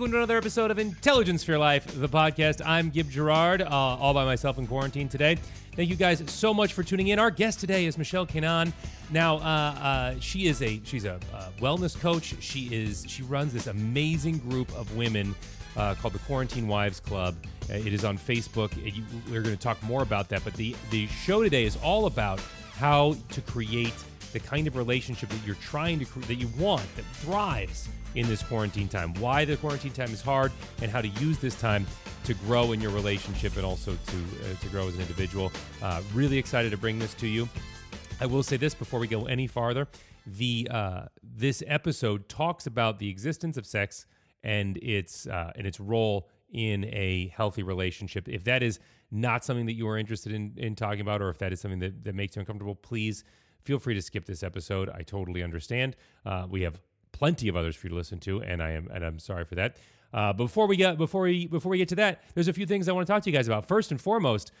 welcome to another episode of Intelligence for Your Life, the podcast. I'm Gib Gerard, uh, all by myself in quarantine today. Thank you guys so much for tuning in. Our guest today is Michelle Kanan. Now, uh, uh, she is a she's a, wellness coach. She is she runs this amazing group of women uh, called the Quarantine Wives Club. Uh, it is on Facebook. You, we're going to talk more about that. But the the show today is all about how to create the kind of relationship that you're trying to that you want that thrives in this quarantine time. Why the quarantine time is hard, and how to use this time to grow in your relationship and also to uh, to grow as an individual. Uh, really excited to bring this to you. I will say this before we go any farther: the uh, this episode talks about the existence of sex and its uh, and its role in a healthy relationship. If that is not something that you are interested in in talking about, or if that is something that, that makes you uncomfortable, please feel free to skip this episode. I totally understand. Uh, we have plenty of others for you to listen to, and I am and I'm sorry for that. Uh, before we get before we before we get to that, there's a few things I want to talk to you guys about. First and foremost,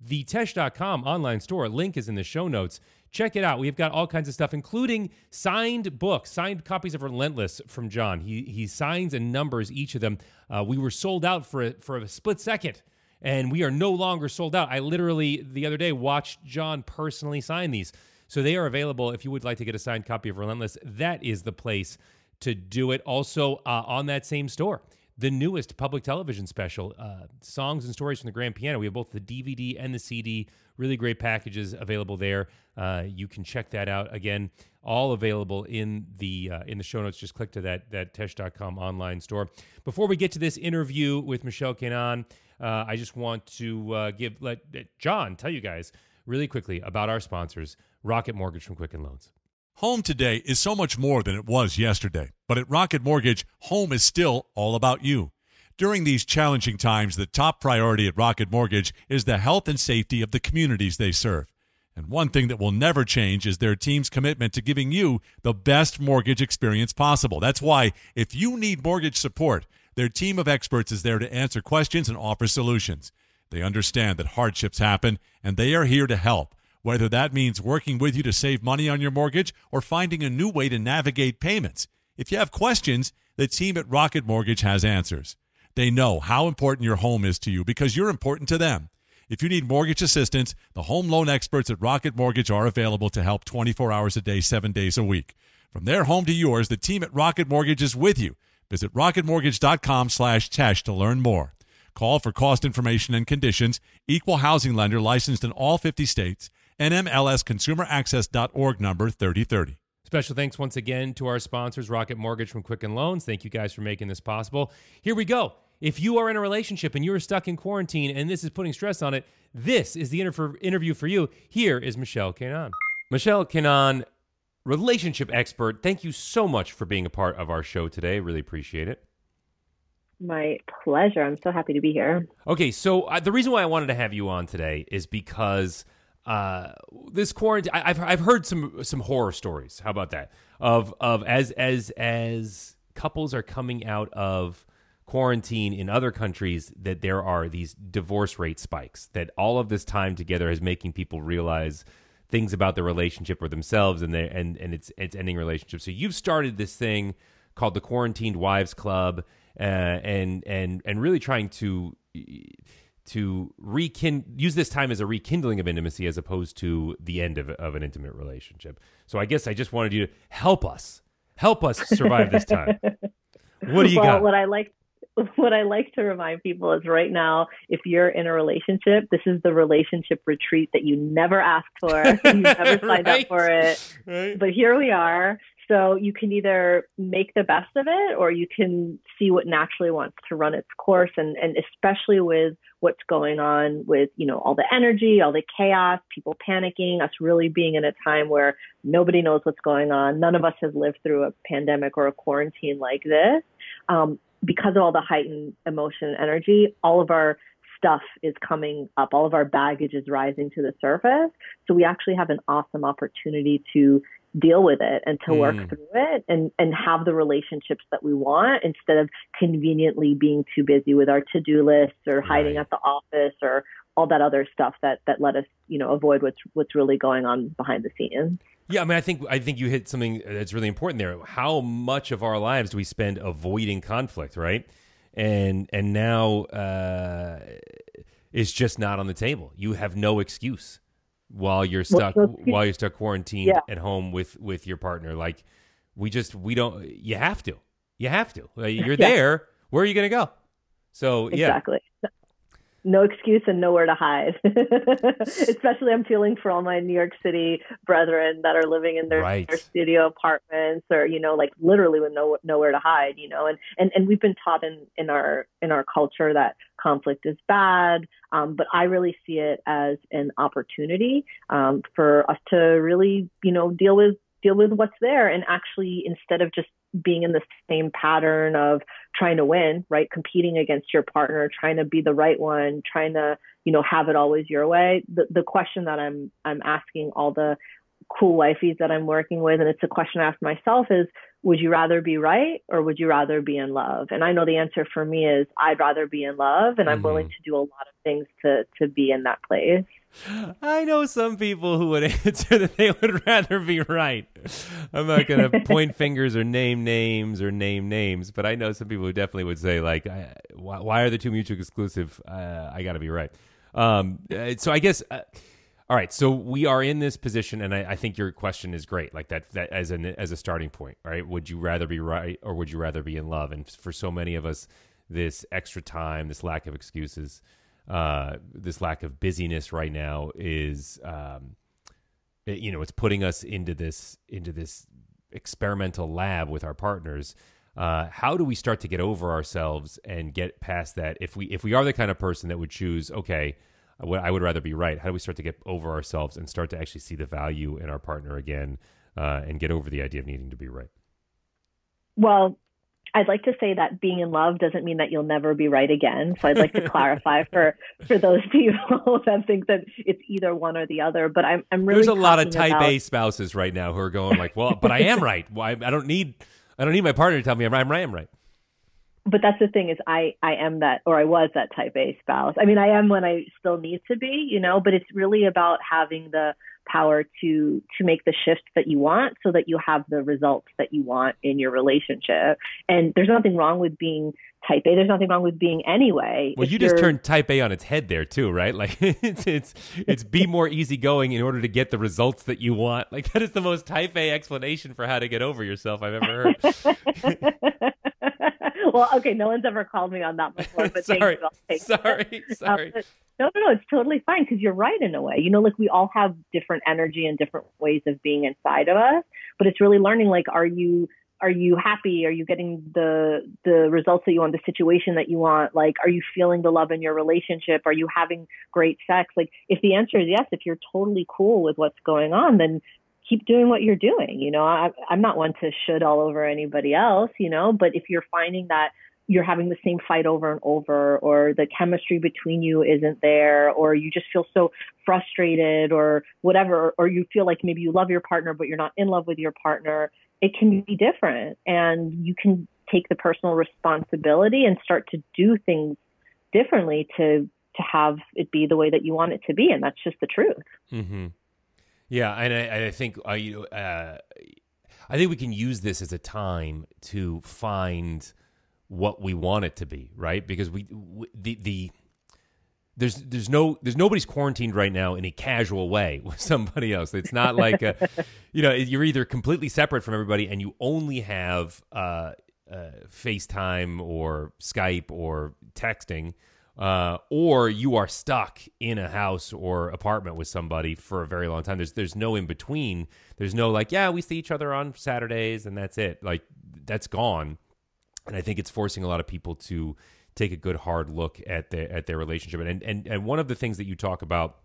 the Tesh.com online store link is in the show notes. Check it out. We've got all kinds of stuff, including signed books, signed copies of Relentless from John. He he signs and numbers each of them. Uh, we were sold out for a, for a split second, and we are no longer sold out. I literally the other day watched John personally sign these. So they are available if you would like to get a signed copy of Relentless. That is the place to do it. Also, uh, on that same store, the newest public television special, uh, Songs and Stories from the Grand Piano. We have both the DVD and the CD. Really great packages available there. Uh, you can check that out again. All available in the uh, in the show notes. Just click to that that Tesh.com online store. Before we get to this interview with Michelle Kenan, uh, I just want to uh, give let John tell you guys really quickly about our sponsors, Rocket Mortgage from Quicken Loans. Home today is so much more than it was yesterday, but at Rocket Mortgage, home is still all about you. During these challenging times, the top priority at Rocket Mortgage is the health and safety of the communities they serve. And one thing that will never change is their team's commitment to giving you the best mortgage experience possible. That's why, if you need mortgage support, their team of experts is there to answer questions and offer solutions. They understand that hardships happen, and they are here to help, whether that means working with you to save money on your mortgage or finding a new way to navigate payments. If you have questions, the team at Rocket Mortgage has answers. They know how important your home is to you because you're important to them. If you need mortgage assistance, the home loan experts at Rocket Mortgage are available to help 24 hours a day, 7 days a week. From their home to yours, the team at Rocket Mortgage is with you. Visit rocketmortgage.com slash Tesh to learn more. Call for cost information and conditions. Equal housing lender licensed in all 50 states. NMLSconsumeraccess.org number 3030. Special thanks once again to our sponsors, Rocket Mortgage from Quicken Loans. Thank you guys for making this possible. Here we go. If you are in a relationship and you're stuck in quarantine and this is putting stress on it, this is the inter- interview for you. Here is Michelle Kenan. Michelle Kenan, relationship expert. Thank you so much for being a part of our show today. Really appreciate it. My pleasure. I'm so happy to be here. Okay, so uh, the reason why I wanted to have you on today is because uh, this quarantine. I, have I've heard some some horror stories. How about that? Of of as as as couples are coming out of quarantine in other countries, that there are these divorce rate spikes. That all of this time together is making people realize things about their relationship or themselves, and they and and it's it's ending relationships. So you've started this thing called the Quarantined Wives Club, uh, and and and really trying to to rekin use this time as a rekindling of intimacy as opposed to the end of, of an intimate relationship. So I guess I just wanted you to help us, help us survive this time. What do you well, got? What I like what I like to remind people is right now, if you're in a relationship, this is the relationship retreat that you never asked for. you never signed right? up for it. Right. But here we are. So you can either make the best of it or you can see what naturally wants to run its course. And, and especially with what's going on with, you know, all the energy, all the chaos, people panicking, us really being in a time where nobody knows what's going on. None of us has lived through a pandemic or a quarantine like this. Um, because of all the heightened emotion and energy, all of our stuff is coming up. All of our baggage is rising to the surface. So we actually have an awesome opportunity to deal with it and to mm. work through it and, and have the relationships that we want instead of conveniently being too busy with our to-do lists or hiding right. at the office or all that other stuff that, that let us, you know, avoid what's, what's really going on behind the scenes. Yeah, I mean, I think I think you hit something that's really important there. How much of our lives do we spend avoiding conflict, right? and and now uh, is just not on the table. You have no excuse while you're stuck well, while you're stuck quarantined yeah. at home with with your partner. Like we just we don't. You have to. You have to. You're yeah. there. Where are you going to go? So yeah, exactly no excuse and nowhere to hide. Especially, I'm feeling for all my New York City brethren that are living in their, right. their, studio apartments, or you know, like literally with no nowhere to hide. You know, and and and we've been taught in in our in our culture that conflict is bad, um, but I really see it as an opportunity um, for us to really, you know, deal with deal with what's there and actually instead of just being in the same pattern of trying to win, right? Competing against your partner, trying to be the right one, trying to, you know, have it always your way. The the question that I'm I'm asking all the cool wifeys that I'm working with, and it's a question I ask myself is, would you rather be right or would you rather be in love? And I know the answer for me is I'd rather be in love and I'm mm-hmm. willing to do a lot of things to to be in that place. I know some people who would answer that they would rather be right. I'm not going to point fingers or name names or name names, but I know some people who definitely would say like, why, why, are the two mutually exclusive? Uh, I got to be right. Um, uh, so I guess. Uh, all right, so we are in this position, and I, I, think your question is great. Like that, that as an as a starting point, right? Would you rather be right, or would you rather be in love? And for so many of us, this extra time, this lack of excuses, uh, this lack of busyness right now is, um, you know, it's putting us into this into this experimental lab with our partners. Uh, how do we start to get over ourselves and get past that? If we if we are the kind of person that would choose, okay, I would rather be right. How do we start to get over ourselves and start to actually see the value in our partner again, uh, and get over the idea of needing to be right? Well, I'd like to say that being in love doesn't mean that you'll never be right again. So I'd like to clarify for for those people that think that it's either one or the other. But I'm I'm really there's a lot of type about... A spouses right now who are going like, well, but I am right. Well, I, I don't need I don't need my partner to tell me I'm, I'm right. I'm right. But that's the thing is I I am that or I was that type A spouse. I mean I am when I still need to be, you know. But it's really about having the power to to make the shift that you want so that you have the results that you want in your relationship. And there's nothing wrong with being type a. There's nothing wrong with being anyway. Well you just turned type a on its head there too right? Like it's it's it's be more easygoing in order to get the results that you want. Like that is the most type a explanation for how to get over yourself i've ever heard well okay no one's ever called me on that before but sorry sorry sorry um, no, no, no, it's totally fine because you're right in a way. You know, like we all have different energy and different ways of being inside of us, but it's really learning like are you are you happy? Are you getting the the results that you want, the situation that you want? Like are you feeling the love in your relationship? Are you having great sex? Like if the answer is yes, if you're totally cool with what's going on, then keep doing what you're doing. You know, I, I'm not one to should all over anybody else, you know, but if you're finding that you're having the same fight over and over, or the chemistry between you isn't there, or you just feel so frustrated, or whatever, or you feel like maybe you love your partner, but you're not in love with your partner, it can be different. And you can take the personal responsibility and start to do things differently to to have it be the way that you want it to be and that's just the truth mm-hmm. Yeah and i, I think uh, uh, i think we can use this as a time to find what we want it to be, right? Because we, we the the there's there's no there's nobody's quarantined right now in a casual way with somebody else. It's not like a, you know you're either completely separate from everybody and you only have uh, uh, FaceTime or Skype or texting, uh, or you are stuck in a house or apartment with somebody for a very long time. There's there's no in between. There's no like yeah we see each other on Saturdays and that's it. Like that's gone and I think it's forcing a lot of people to take a good hard look at their at their relationship. And and and one of the things that you talk about,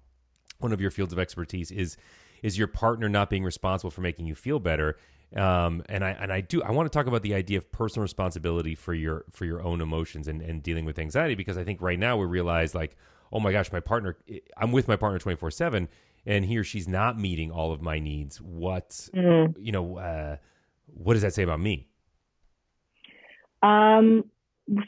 one of your fields of expertise is is your partner not being responsible for making you feel better. Um, and I and I do I want to talk about the idea of personal responsibility for your for your own emotions and, and dealing with anxiety because I think right now we realize like oh my gosh my partner I'm with my partner 24 seven and he or she's not meeting all of my needs what mm-hmm. you know uh, what does that say about me um,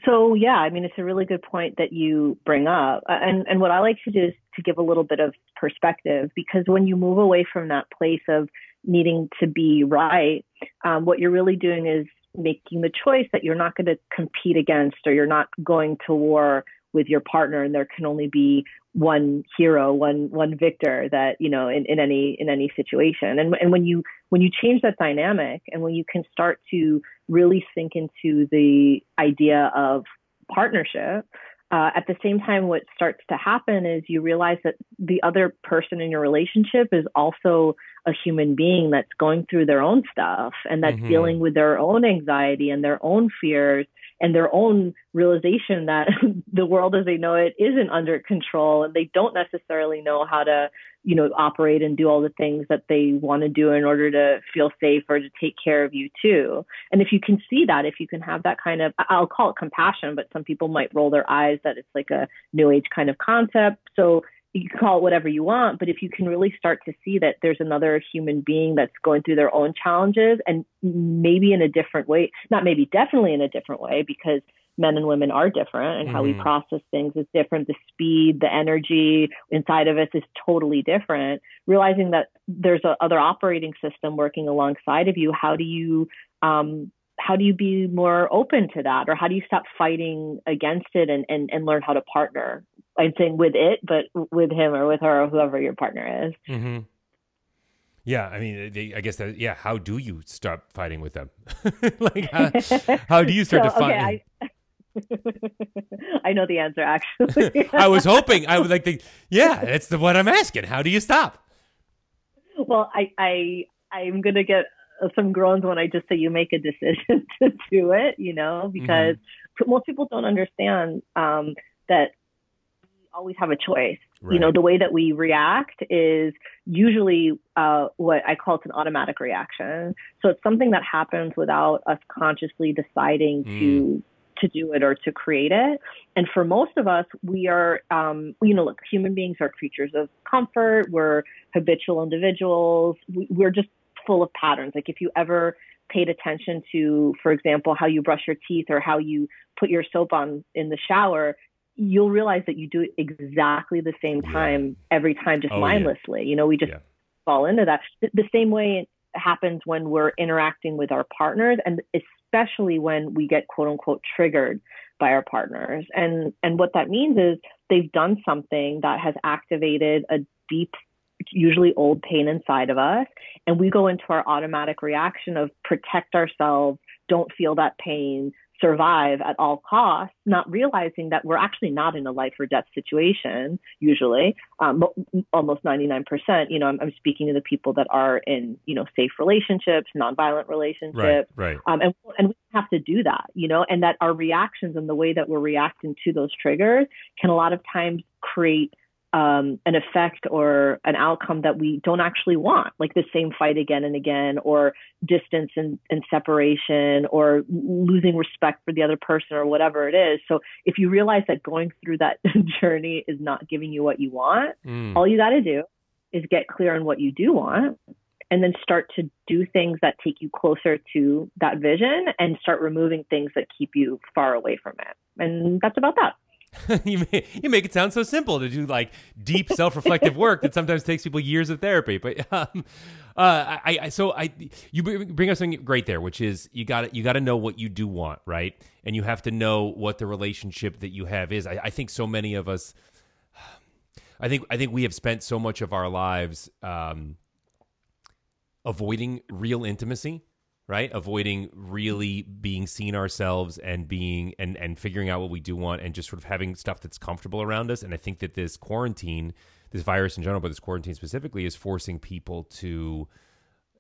so yeah, I mean, it's a really good point that you bring up. And, and what I like to do is to give a little bit of perspective because when you move away from that place of needing to be right, um, what you're really doing is making the choice that you're not going to compete against or you're not going to war with your partner and there can only be one hero one one victor that you know in, in any in any situation. And and when you when you change that dynamic and when you can start to really sink into the idea of partnership uh, at the same time, what starts to happen is you realize that the other person in your relationship is also a human being that's going through their own stuff and that's mm-hmm. dealing with their own anxiety and their own fears and their own realization that the world as they know it isn't under control and they don't necessarily know how to you know operate and do all the things that they want to do in order to feel safe or to take care of you too. And if you can see that if you can have that kind of i'll call it compassion but some people might roll their eyes that it's like a new age kind of concept. So you can call it whatever you want, but if you can really start to see that there's another human being that's going through their own challenges and maybe in a different way, not maybe, definitely in a different way, because men and women are different and mm-hmm. how we mm-hmm. process things is different. The speed, the energy inside of us is totally different. Realizing that there's a other operating system working alongside of you, how do you, um, how do you be more open to that or how do you stop fighting against it and, and, and learn how to partner I'd say with it, but with him or with her or whoever your partner is. Mm-hmm. Yeah, I mean, they, I guess that. Yeah, how do you stop fighting with them? like, how, how, do you start so, to fight? Okay, I, I know the answer. Actually, I was hoping. I would like to. Yeah, that's the what I'm asking. How do you stop? Well, I I I'm gonna get some groans when I just say you make a decision to do it. You know, because mm-hmm. most people don't understand um, that always have a choice. Right. You know, the way that we react is usually uh, what I call it's an automatic reaction. So it's something that happens without us consciously deciding mm. to to do it or to create it. And for most of us, we are, um, you know, look, human beings are creatures of comfort. We're habitual individuals. We, we're just full of patterns. Like if you ever paid attention to, for example, how you brush your teeth or how you put your soap on in the shower, you'll realize that you do it exactly the same time yeah. every time, just oh, mindlessly. Yeah. You know, we just yeah. fall into that. The same way it happens when we're interacting with our partners, and especially when we get quote unquote triggered by our partners. And and what that means is they've done something that has activated a deep usually old pain inside of us and we go into our automatic reaction of protect ourselves don't feel that pain survive at all costs, not realizing that we're actually not in a life or death situation usually. Um, almost 99%, you know, I'm, I'm, speaking to the people that are in, you know, safe relationships, nonviolent relationships. Right, right. Um, and, and we have to do that, you know, and that our reactions and the way that we're reacting to those triggers can a lot of times create um, an effect or an outcome that we don't actually want, like the same fight again and again, or distance and, and, separation, or losing respect for the other person, or whatever it is. So if you realize that going through that journey is not giving you what you want, mm. all you got to do is get clear on what you do want. And then start to do things that take you closer to that vision and start removing things that keep you far away from it. And that's about that. you, make, you make it sound so simple to do like deep self-reflective work that sometimes takes people years of therapy. But um, uh, I, I, so I, you bring up something great there, which is you got you got to know what you do want, right? And you have to know what the relationship that you have is. I, I think so many of us, I think I think we have spent so much of our lives um, avoiding real intimacy right? Avoiding really being seen ourselves and being and and figuring out what we do want and just sort of having stuff that's comfortable around us. And i think that this quarantine this virus in general but this quarantine specifically is forcing people to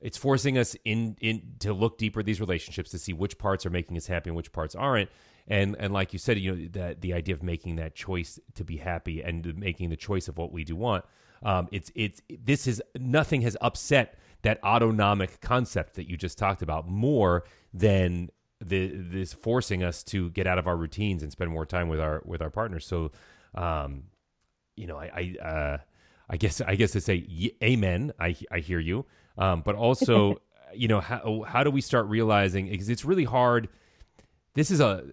it's forcing us in in to look deeper at these relationships to see which parts are making us happy and which parts aren't. And and like you said you know that the idea of making that choice to be happy and making the choice of what we do want um, it's it's this is nothing has upset that autonomic concept that you just talked about more than the this forcing us to get out of our routines and spend more time with our with our partners. So, um, you know, I I, uh, I guess I guess to say amen. I I hear you, um, but also, you know, how how do we start realizing because it's really hard. This is a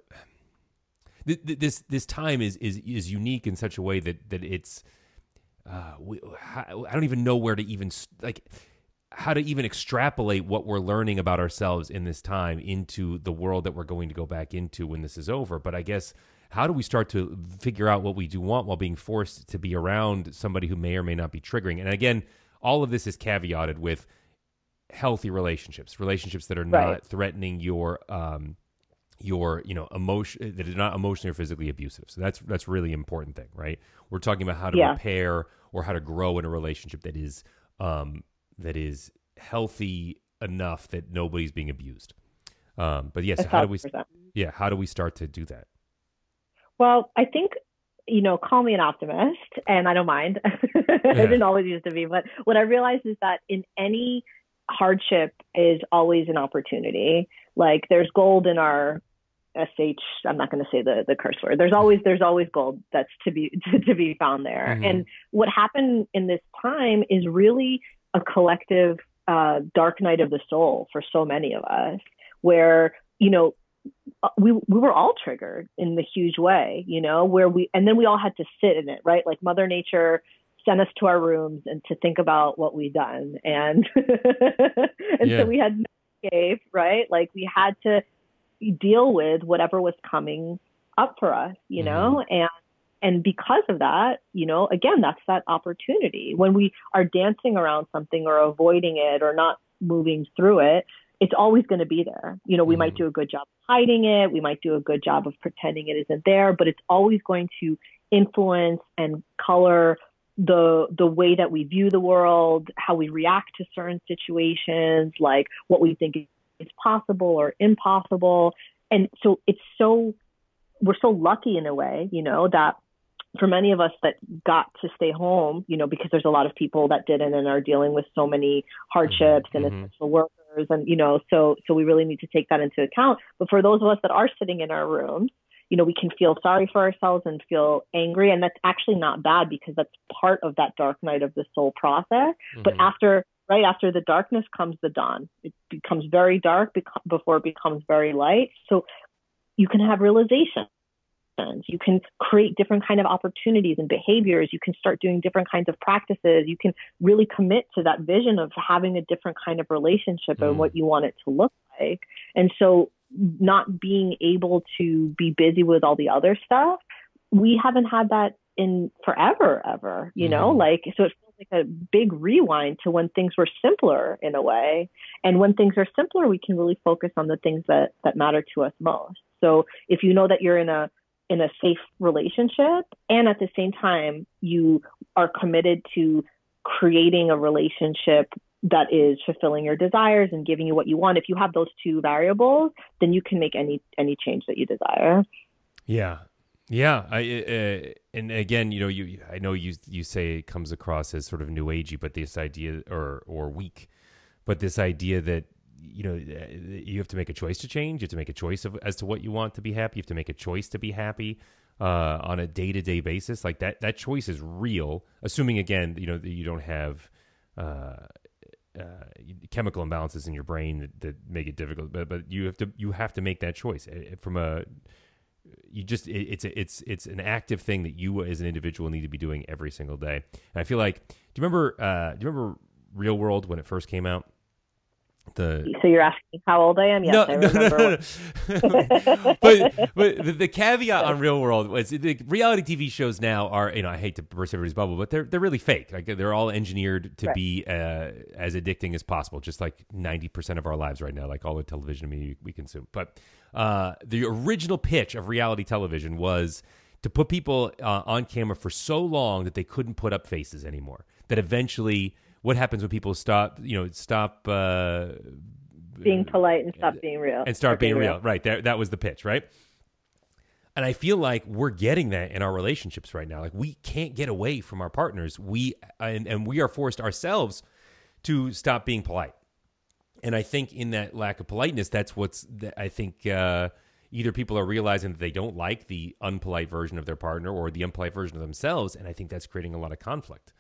this this time is is is unique in such a way that that it's uh, we, I don't even know where to even like how to even extrapolate what we're learning about ourselves in this time into the world that we're going to go back into when this is over. But I guess how do we start to figure out what we do want while being forced to be around somebody who may or may not be triggering? And again, all of this is caveated with healthy relationships, relationships that are right. not threatening your um, your you know emotion that is not emotionally or physically abusive. So that's that's really important thing, right? We're talking about how to yeah. repair or how to grow in a relationship that is um, that is healthy enough that nobody's being abused. Um, but yes, how do we? Yeah, how do we start to do that? Well, I think you know, call me an optimist, and I don't mind. yeah. I didn't always used to be, but what I realized is that in any hardship is always an opportunity. Like there's gold in our sh i'm not going to say the the curse word there's always there's always gold that's to be to, to be found there mm-hmm. and what happened in this time is really a collective uh, dark night of the soul for so many of us, where you know uh, we we were all triggered in the huge way, you know, where we and then we all had to sit in it, right? Like Mother Nature sent us to our rooms and to think about what we'd done, and and yeah. so we had no escape, right? Like we had to deal with whatever was coming up for us, you mm-hmm. know, and and because of that, you know, again, that's that opportunity. When we are dancing around something or avoiding it or not moving through it, it's always going to be there. You know, we mm might do a good job hiding it, we might do a good job of pretending it isn't there, but it's always going to influence and color the the way that we view the world, how we react to certain situations, like what we think is possible or impossible. And so it's so we're so lucky in a way, you know, that for many of us that got to stay home, you know, because there's a lot of people that didn't and are dealing with so many hardships mm-hmm. and essential workers and you know, so so we really need to take that into account. But for those of us that are sitting in our rooms, you know, we can feel sorry for ourselves and feel angry and that's actually not bad because that's part of that dark night of the soul process. Mm-hmm. But after right after the darkness comes the dawn. It becomes very dark before it becomes very light. So you can have realization you can create different kind of opportunities and behaviors. You can start doing different kinds of practices. You can really commit to that vision of having a different kind of relationship mm. and what you want it to look like. And so not being able to be busy with all the other stuff, we haven't had that in forever, ever, you mm. know, like, so it feels like a big rewind to when things were simpler in a way. And when things are simpler, we can really focus on the things that, that matter to us most. So if you know that you're in a in a safe relationship and at the same time you are committed to creating a relationship that is fulfilling your desires and giving you what you want. If you have those two variables then you can make any any change that you desire. Yeah. Yeah i uh, and again you know you i know you you say it comes across as sort of new agey but this idea or or weak but this idea that you know you have to make a choice to change. You have to make a choice of, as to what you want to be happy. You have to make a choice to be happy uh, on a day-to-day basis. Like that that choice is real assuming again you know that you don't have uh, uh, chemical imbalances in your brain that, that, make it difficult. But but you have to you have to make that choice. From a you just it, it's a, it's it's an active thing that you as an individual need to be doing every single day. And i feel like do you remember uh, do you remember real world when it first came out the so you're asking how old I am? Yes, no, I remember. No, no, but but the, the caveat on Real World was the reality TV shows now are you know I hate to burst everybody's bubble, but they're they're really fake. Like they're all engineered to right. be uh, as addicting as possible, just like ninety percent of our lives right now, like all the television we, we consume. But uh, the original pitch of reality television was to put people uh, on camera for so long that they couldn't put up faces anymore. That eventually what happens when people stop, you know, stop uh, being polite and stop being real and start being, being real. real. Right. That, that was the pitch, right? And I feel like we're getting that in our relationships right now. Like we can't get away from our partners. We and, and we are forced ourselves to stop being polite. And I think in that lack of politeness, that's what's I think uh, either people are realizing that they don't like the unpolite version of their partner or the unpolite version of themselves, and I think that's creating a lot of conflict.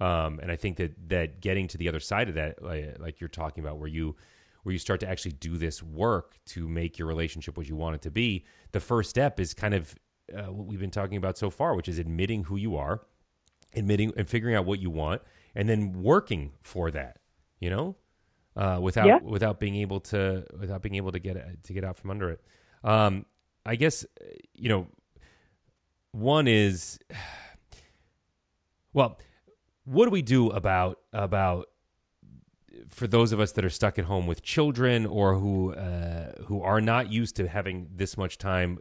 Um, and I think that that getting to the other side of that, like, like, you're talking about, where you where you start to actually do this work to make your relationship what you want it to be, the first step is kind of uh, what we've been talking about so far, which is admitting who you are, admitting and figuring out what you want, and then working for that. you know, uh, without yeah. without being able to without being able to get to get out from under it. Um, I guess you know, one is, well, what do we do about about for those of us that are stuck at home with children or who uh, who are not used to having this much time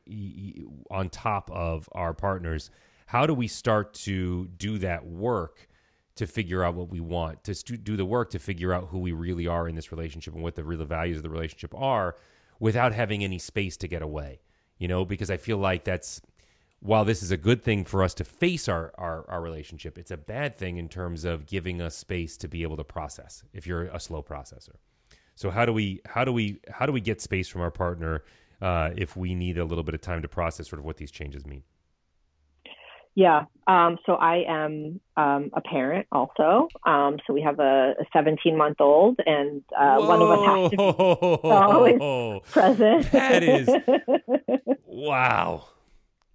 on top of our partners, how do we start to do that work to figure out what we want, to do the work to figure out who we really are in this relationship and what the real values of the relationship are, without having any space to get away? You know, because I feel like that's while this is a good thing for us to face our, our, our, relationship, it's a bad thing in terms of giving us space to be able to process if you're a slow processor. So how do we how do we how do we get space from our partner uh, if we need a little bit of time to process sort of what these changes mean? Yeah. Um, so I am um, a parent also. Um, so we have a 17 month old, and uh, one of us has to be always present. That is wow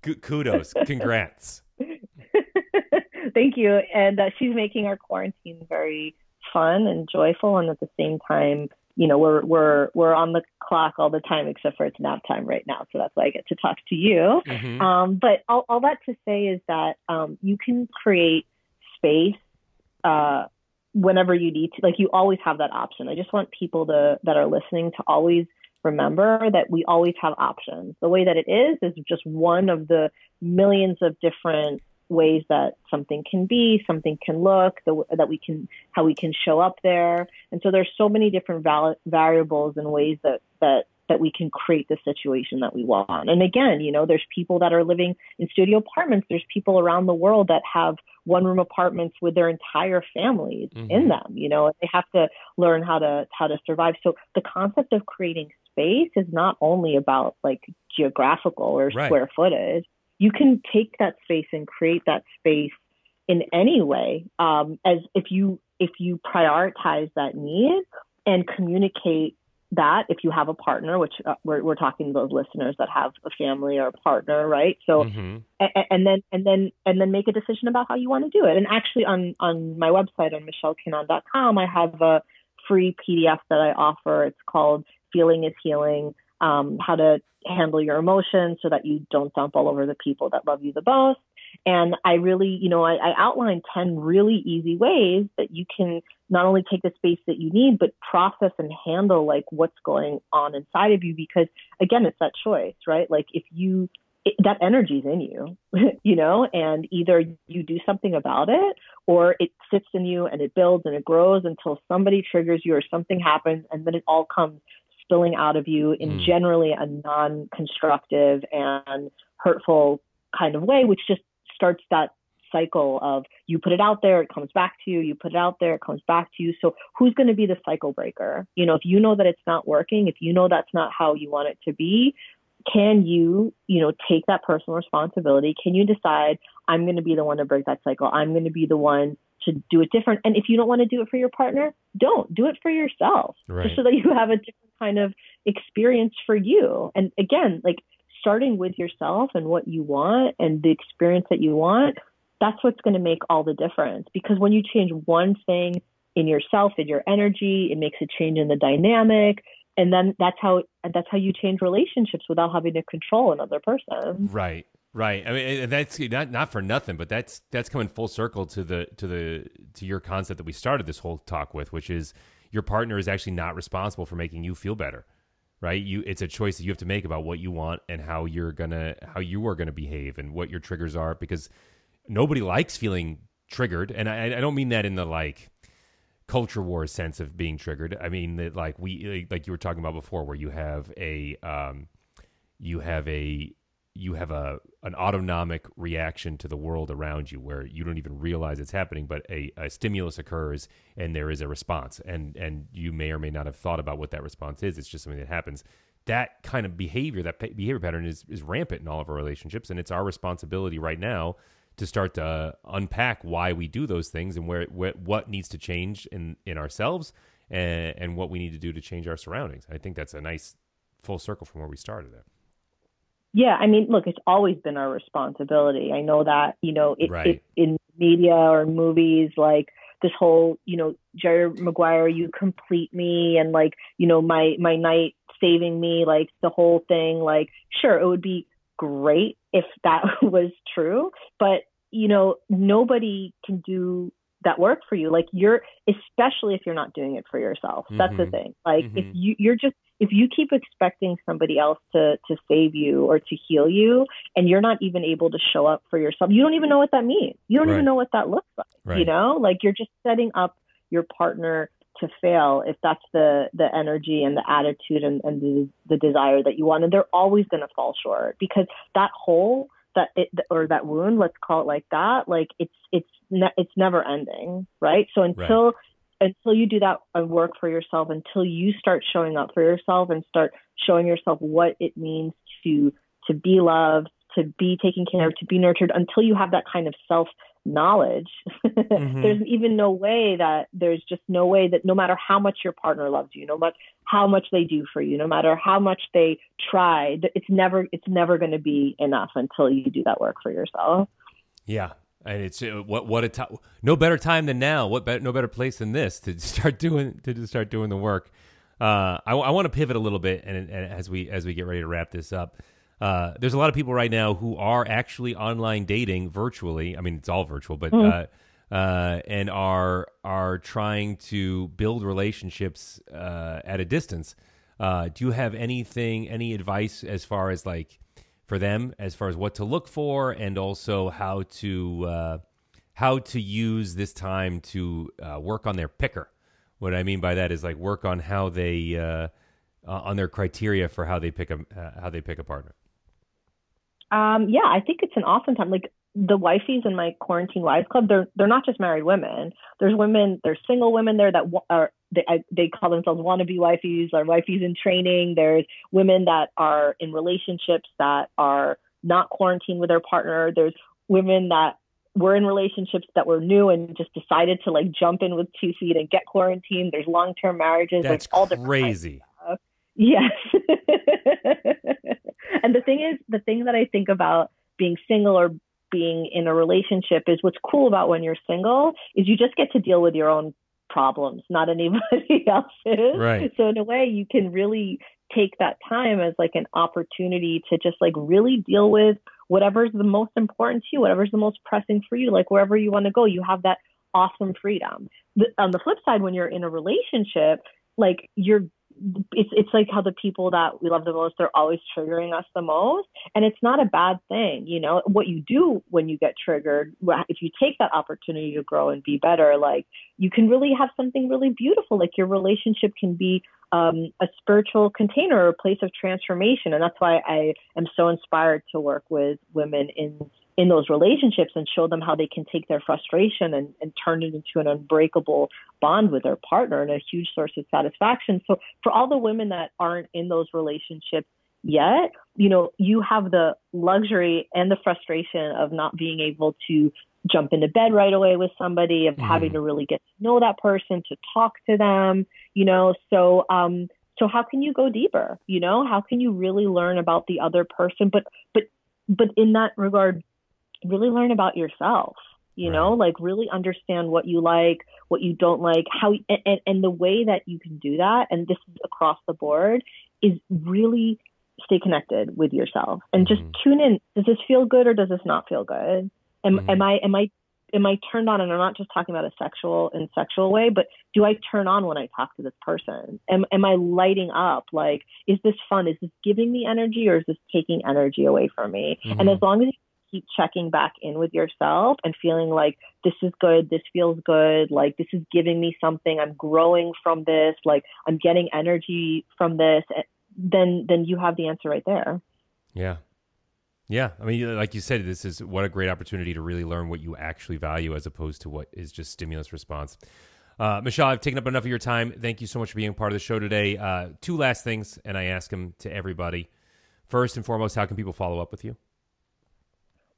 kudos. Congrats. Thank you. And uh, she's making our quarantine very fun and joyful, and at the same time, you know, we're we're we're on the clock all the time, except for it's nap time right now. So that's why I get to talk to you. Mm-hmm. Um, but all, all that to say is that um, you can create space uh, whenever you need to. Like you always have that option. I just want people to that are listening to always remember that we always have options. The way that it is is just one of the millions of different ways that something can be, something can look, the, that we can, how we can show up there. And so there's so many different val- variables and ways that, that, that we can create the situation that we want. And again, you know, there's people that are living in studio apartments. There's people around the world that have one room apartments with their entire families mm-hmm. in them, you know, they have to learn how to, how to survive. So the concept of creating space is not only about like geographical or right. square footage. You can take that space and create that space in any way um, as if you if you prioritize that need and communicate that if you have a partner, which uh, we're, we're talking to those listeners that have a family or a partner, right? So, mm-hmm. and, and, then and then and then make a decision about how you want to do it. And actually, on on my website on michellecanon.com, I have a free PDF that I offer. It's called feeling is healing, um, how to handle your emotions so that you don't dump all over the people that love you the most. And I really, you know, I, I outlined 10 really easy ways that you can not only take the space that you need, but process and handle like what's going on inside of you. Because again, it's that choice, right? Like if you, it, that energy's in you, you know, and either you do something about it or it sits in you and it builds and it grows until somebody triggers you or something happens and then it all comes spilling out of you in mm. generally a non constructive and hurtful kind of way, which just starts that cycle of you put it out there, it comes back to you, you put it out there, it comes back to you. So who's going to be the cycle breaker? You know, if you know that it's not working, if you know that's not how you want it to be, can you, you know, take that personal responsibility? Can you decide I'm going to be the one to break that cycle? I'm going to be the one to do it different. And if you don't want to do it for your partner, don't do it for yourself, right. just so that you have a different kind of experience for you. And again, like starting with yourself and what you want and the experience that you want, that's what's going to make all the difference. Because when you change one thing in yourself, in your energy, it makes a change in the dynamic. And then that's how that's how you change relationships without having to control another person. Right. Right. I mean, that's not not for nothing, but that's that's coming full circle to the to the to your concept that we started this whole talk with, which is your partner is actually not responsible for making you feel better right? You it's a choice that you have to make about what you want and how you're gonna how you are gonna behave and what your triggers are because nobody likes feeling triggered. And i, I don't mean that in the like culture war sense of being triggered. I mean that like we like you were talking about before where you have a um you have a you have a an autonomic reaction to the world around you where you don't even realize it's happening but a, a stimulus occurs and there is a response. And and you may or may not have thought about what that response is. It's just something that happens. That kind of behavior that behavior pattern is is rampant in all of our relationships. And it's our responsibility right now to start to unpack why we do those things and where, where what needs to change in in ourselves and, and what we need to do to change our surroundings. I think that's a nice full circle from where we started at yeah, I mean, look, it's always been our responsibility. I know that, you know, it, right. it, in media or movies, like this whole, you know, Jerry Maguire, you complete me and like, you know, my my knight saving me, like the whole thing, like sure, it would be great if that was true, but you know, nobody can do that work for you. Like you're, especially if you're not doing it for yourself. That's mm-hmm. the thing. Like mm-hmm. if you, you're just, if you keep expecting somebody else to, to save you or to heal you and you're not even able to show up for yourself, you don't even know what that means. You don't right. even know what that looks like, right. you know, like you're just setting up your partner to fail if that's the the energy and the attitude and, and the, the desire that you want and they're always going to fall short because that hole that it or that wound let's call it like that like it's it's ne- it's never ending right so until right. Until you do that work for yourself until you start showing up for yourself and start showing yourself what it means to to be loved to be taken care of to be nurtured until you have that kind of self knowledge mm-hmm. there's even no way that there's just no way that no matter how much your partner loves you no matter how much they do for you no matter how much they try it's never it's never going to be enough until you do that work for yourself yeah and it's uh, what what a time no better time than now what be- no better place than this to start doing to start doing the work uh, I, I want to pivot a little bit and, and as we as we get ready to wrap this up uh, there's a lot of people right now who are actually online dating virtually. I mean, it's all virtual, but mm. uh, uh, and are are trying to build relationships uh, at a distance. Uh, do you have anything, any advice as far as like for them, as far as what to look for, and also how to uh, how to use this time to uh, work on their picker? What I mean by that is like work on how they uh, on their criteria for how they pick a how they pick a partner. Um, yeah, I think it's an awesome time. Like the wifeys in my quarantine wives club, they're they're not just married women. There's women, there's single women there that are they they call themselves wannabe wifeys or wifeys in training. There's women that are in relationships that are not quarantined with their partner. There's women that were in relationships that were new and just decided to like jump in with two feet and get quarantined. There's long term marriages. That's all crazy. Yes. and the thing is, the thing that I think about being single or being in a relationship is what's cool about when you're single is you just get to deal with your own problems, not anybody else's. Right. So in a way, you can really take that time as like an opportunity to just like really deal with whatever's the most important to you, whatever's the most pressing for you, like wherever you want to go, you have that awesome freedom. The, on the flip side, when you're in a relationship, like you're it's it's like how the people that we love the most they're always triggering us the most. And it's not a bad thing you know. What you do when you get triggered if you take that opportunity to grow and be better like you can really have something really beautiful. Like your relationship can be um, a spiritual container or a place of transformation. And that's why i am so inspired to work with women in in those relationships and show them how they can take their frustration and, and turn it into an unbreakable bond with their partner and a huge source of satisfaction. So for all the women that aren't in those relationships yet, you know, you have the luxury and the frustration of not being able to jump into bed right away with somebody, of mm. having to really get to know that person, to talk to them, you know. So um so how can you go deeper? You know, how can you really learn about the other person? But but but in that regard, really learn about yourself you right. know like really understand what you like what you don't like how and, and the way that you can do that and this is across the board is really stay connected with yourself and mm-hmm. just tune in does this feel good or does this not feel good am, mm-hmm. am i am i am i turned on and i'm not just talking about a sexual and sexual way but do i turn on when i talk to this person am, am i lighting up like is this fun is this giving me energy or is this taking energy away from me mm-hmm. and as long as you keep checking back in with yourself and feeling like this is good, this feels good, like this is giving me something, I'm growing from this, like I'm getting energy from this, eh, then then you have the answer right there. Yeah. Yeah, I mean, like you said, this is what a great opportunity to really learn what you actually value as opposed to what is just stimulus response. Uh, Michelle, I've taken up enough of your time. Thank you so much for being part of the show today. Uh, two last things, and I ask them to everybody. First and foremost, how can people follow up with you?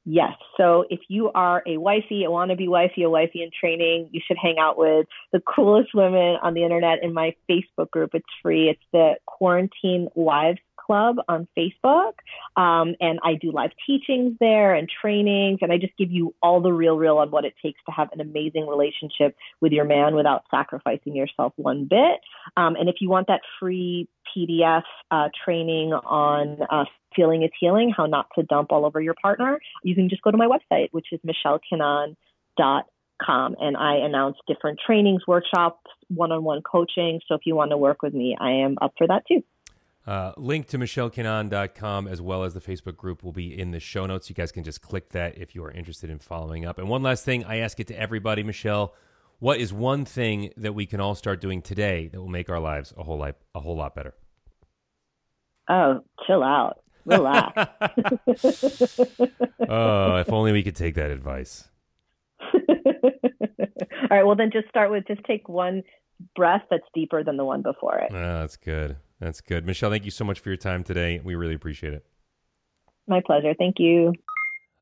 Yes. So if you are a wifey, a wannabe wifey, a wifey in training, you should hang out with the coolest women on the internet in my Facebook group. It's free. It's the Quarantine Wives Club on Facebook. Um, and I do live teachings there and trainings. And I just give you all the real, real on what it takes to have an amazing relationship with your man without sacrificing yourself one bit. Um, and if you want that free PDF uh, training on uh, feeling is healing, how not to dump all over your partner, you can just go to my website, which is michellekenan.com com and I announce different trainings, workshops, one-on-one coaching. So if you want to work with me, I am up for that too. Uh, link to michellekenan.com as well as the Facebook group will be in the show notes. You guys can just click that if you are interested in following up. And one last thing, I ask it to everybody, Michelle, what is one thing that we can all start doing today that will make our lives a whole lot a whole lot better? Oh, chill out. Relax. oh, if only we could take that advice. All right. Well, then just start with just take one breath that's deeper than the one before it. Oh, that's good. That's good. Michelle, thank you so much for your time today. We really appreciate it. My pleasure. Thank you.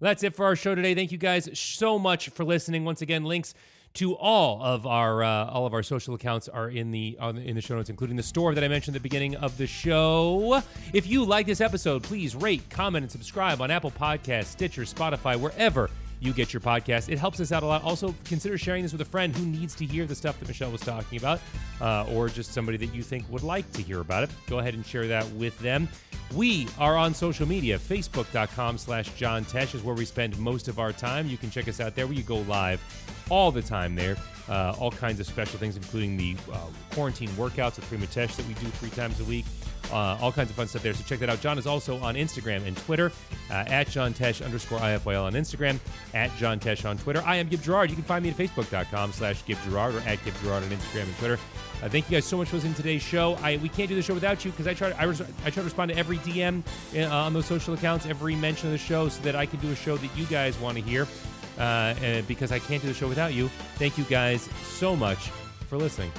That's it for our show today. Thank you guys so much for listening. Once again, links to all of our uh, all of our social accounts are in the in the show notes, including the store that I mentioned at the beginning of the show. If you like this episode, please rate, comment, and subscribe on Apple Podcasts, Stitcher, Spotify, wherever you get your podcast. It helps us out a lot. Also, consider sharing this with a friend who needs to hear the stuff that Michelle was talking about, uh, or just somebody that you think would like to hear about it. Go ahead and share that with them. We are on social media. Facebook.com slash John Tesh is where we spend most of our time. You can check us out there. We go live all the time there. Uh, all kinds of special things, including the uh, quarantine workouts with Prima Tesh that we do three times a week. Uh, all kinds of fun stuff there. So check that out. John is also on Instagram and Twitter uh, at John Tesh underscore IFYL on Instagram, at John Tesh on Twitter. I am Gib Gerard. You can find me at facebook.com slash Gib Gerard or at Gib Gerard on Instagram and Twitter. Uh, thank you guys so much for listening to today's show. I we can't do the show without you because I try I, res- I try to respond to every DM uh, on those social accounts, every mention of the show, so that I can do a show that you guys want to hear. Uh, because I can't do the show without you. Thank you guys so much for listening.